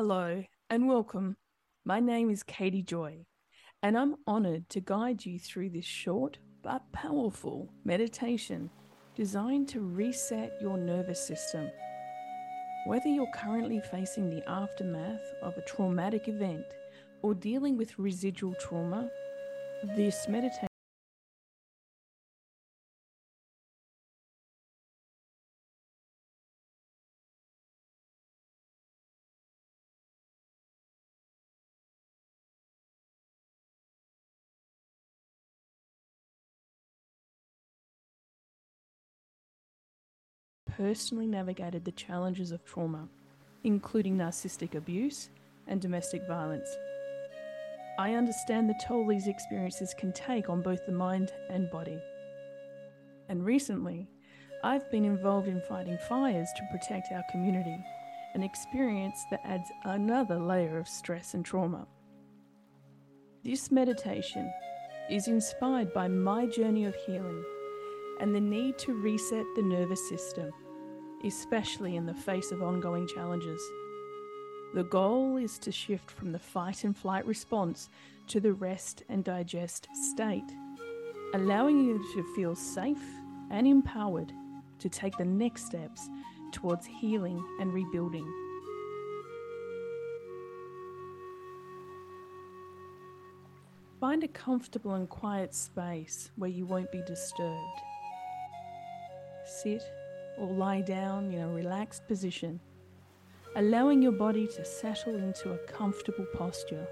Hello and welcome. My name is Katie Joy, and I'm honored to guide you through this short but powerful meditation designed to reset your nervous system. Whether you're currently facing the aftermath of a traumatic event or dealing with residual trauma, this meditation personally navigated the challenges of trauma, including narcissistic abuse and domestic violence. I understand the toll these experiences can take on both the mind and body. And recently, I've been involved in fighting fires to protect our community, an experience that adds another layer of stress and trauma. This meditation is inspired by my journey of healing and the need to reset the nervous system especially in the face of ongoing challenges. The goal is to shift from the fight and flight response to the rest and digest state, allowing you to feel safe and empowered to take the next steps towards healing and rebuilding. Find a comfortable and quiet space where you won't be disturbed. Sit or lie down in a relaxed position, allowing your body to settle into a comfortable posture.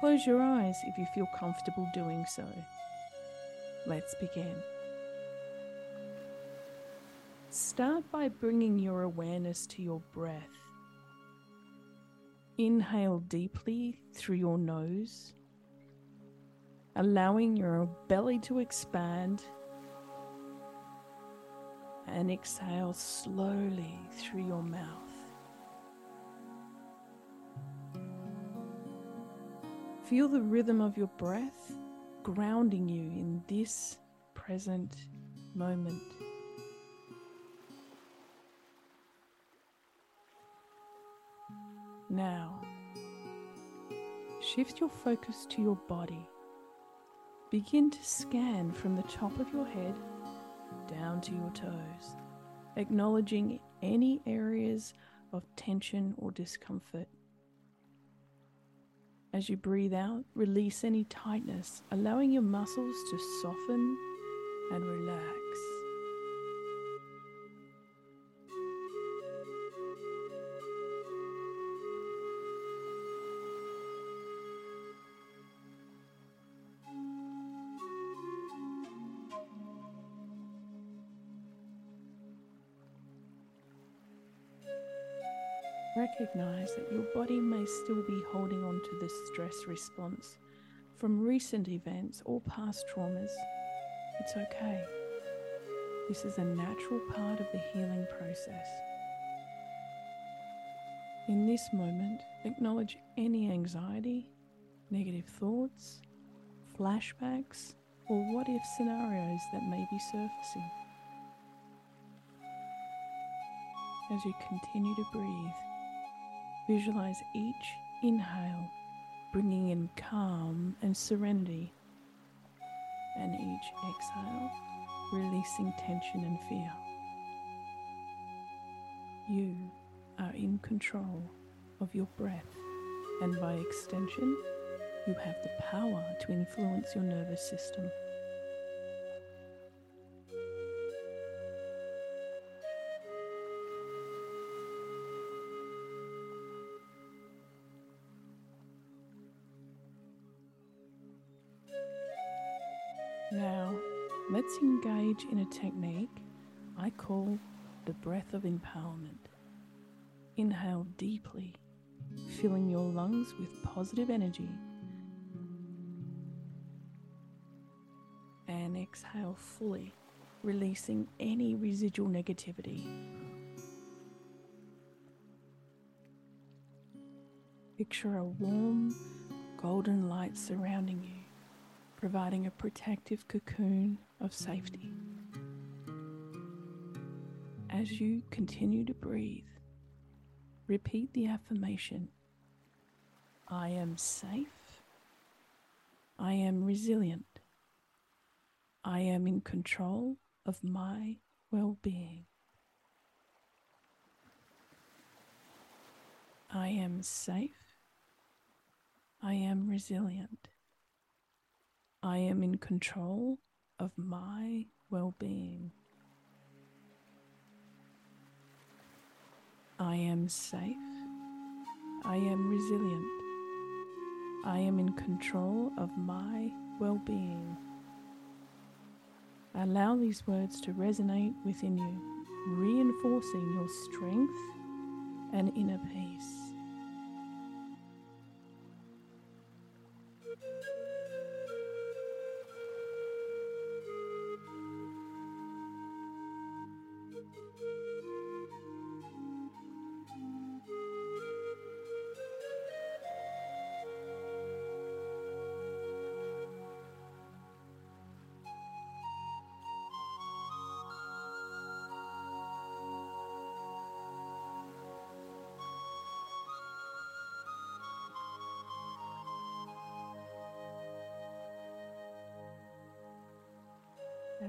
Close your eyes if you feel comfortable doing so. Let's begin. Start by bringing your awareness to your breath. Inhale deeply through your nose, allowing your belly to expand and exhale slowly through your mouth. Feel the rhythm of your breath grounding you in this present moment. Now, shift your focus to your body. Begin to scan from the top of your head down to your toes, acknowledging any areas of tension or discomfort. As you breathe out, release any tightness, allowing your muscles to soften and relax. Recognize that your body may still be holding on to this stress response from recent events or past traumas. It's okay. This is a natural part of the healing process. In this moment, acknowledge any anxiety, negative thoughts, flashbacks, or what if scenarios that may be surfacing. As you continue to breathe, Visualize each inhale bringing in calm and serenity, and each exhale releasing tension and fear. You are in control of your breath, and by extension, you have the power to influence your nervous system. Let's engage in a technique I call the breath of empowerment. Inhale deeply, filling your lungs with positive energy. And exhale fully, releasing any residual negativity. Picture a warm, golden light surrounding you providing a protective cocoon of safety. As you continue to breathe, Repeat the affirmation I am safe. I am resilient. I am in control of my well being. I am safe. I am resilient. I am in control of my well being. I am safe. I am resilient. I am in control of my well being. Allow these words to resonate within you, reinforcing your strength and inner peace.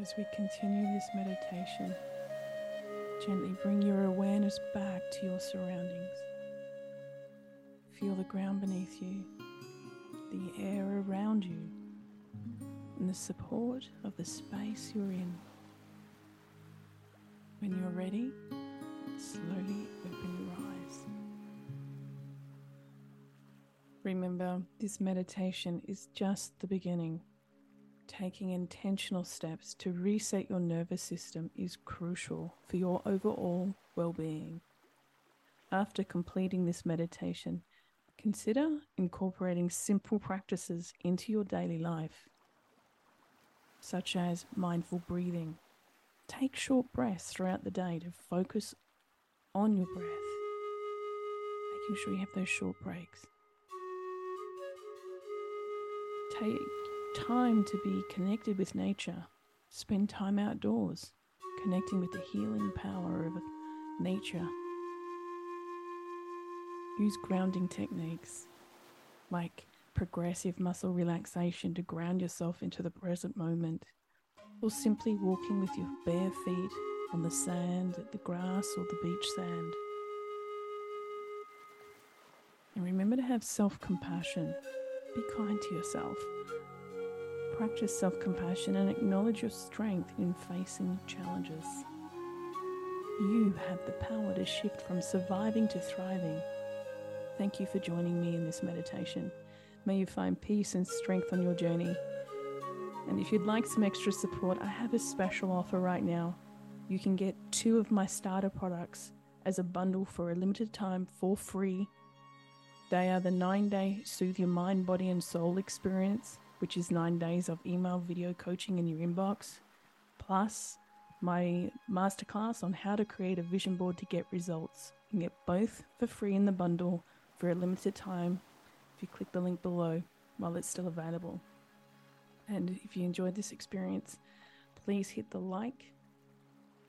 As we continue this meditation, gently bring your awareness back to your surroundings. Feel the ground beneath you, the air around you, and the support of the space you're in. When you're ready, slowly open your eyes. Remember, this meditation is just the beginning. Taking intentional steps to reset your nervous system is crucial for your overall well being. After completing this meditation, consider incorporating simple practices into your daily life, such as mindful breathing. Take short breaths throughout the day to focus on your breath, making sure you have those short breaks. Take time to be connected with nature. Spend time outdoors, connecting with the healing power of nature. Use grounding techniques like progressive muscle relaxation to ground yourself into the present moment, or simply walking with your bare feet on the sand, the grass, or the beach sand. And remember to have self compassion. Be kind to yourself practice self compassion and acknowledge your strength in facing challenges. You have the power to shift from surviving to thriving. Thank you for joining me in this meditation. May you find peace and strength on your journey. And if you'd like some extra support, I have a special offer right now. You can get two of my starter products as a bundle for a limited time for free. They are the nine day Soothe Your Mind, Body, and Soul experience which is nine days of email video coaching in your inbox, plus my masterclass on how to create a vision board to get results. You can get both for free in the bundle for a limited time if you click the link below while it's still available. And if you enjoyed this experience, please hit the like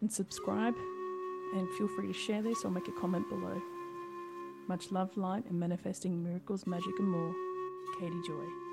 and subscribe, and feel free to share this or make a comment below. Much love, light, and manifesting miracles, magic, and more. Katie Joy.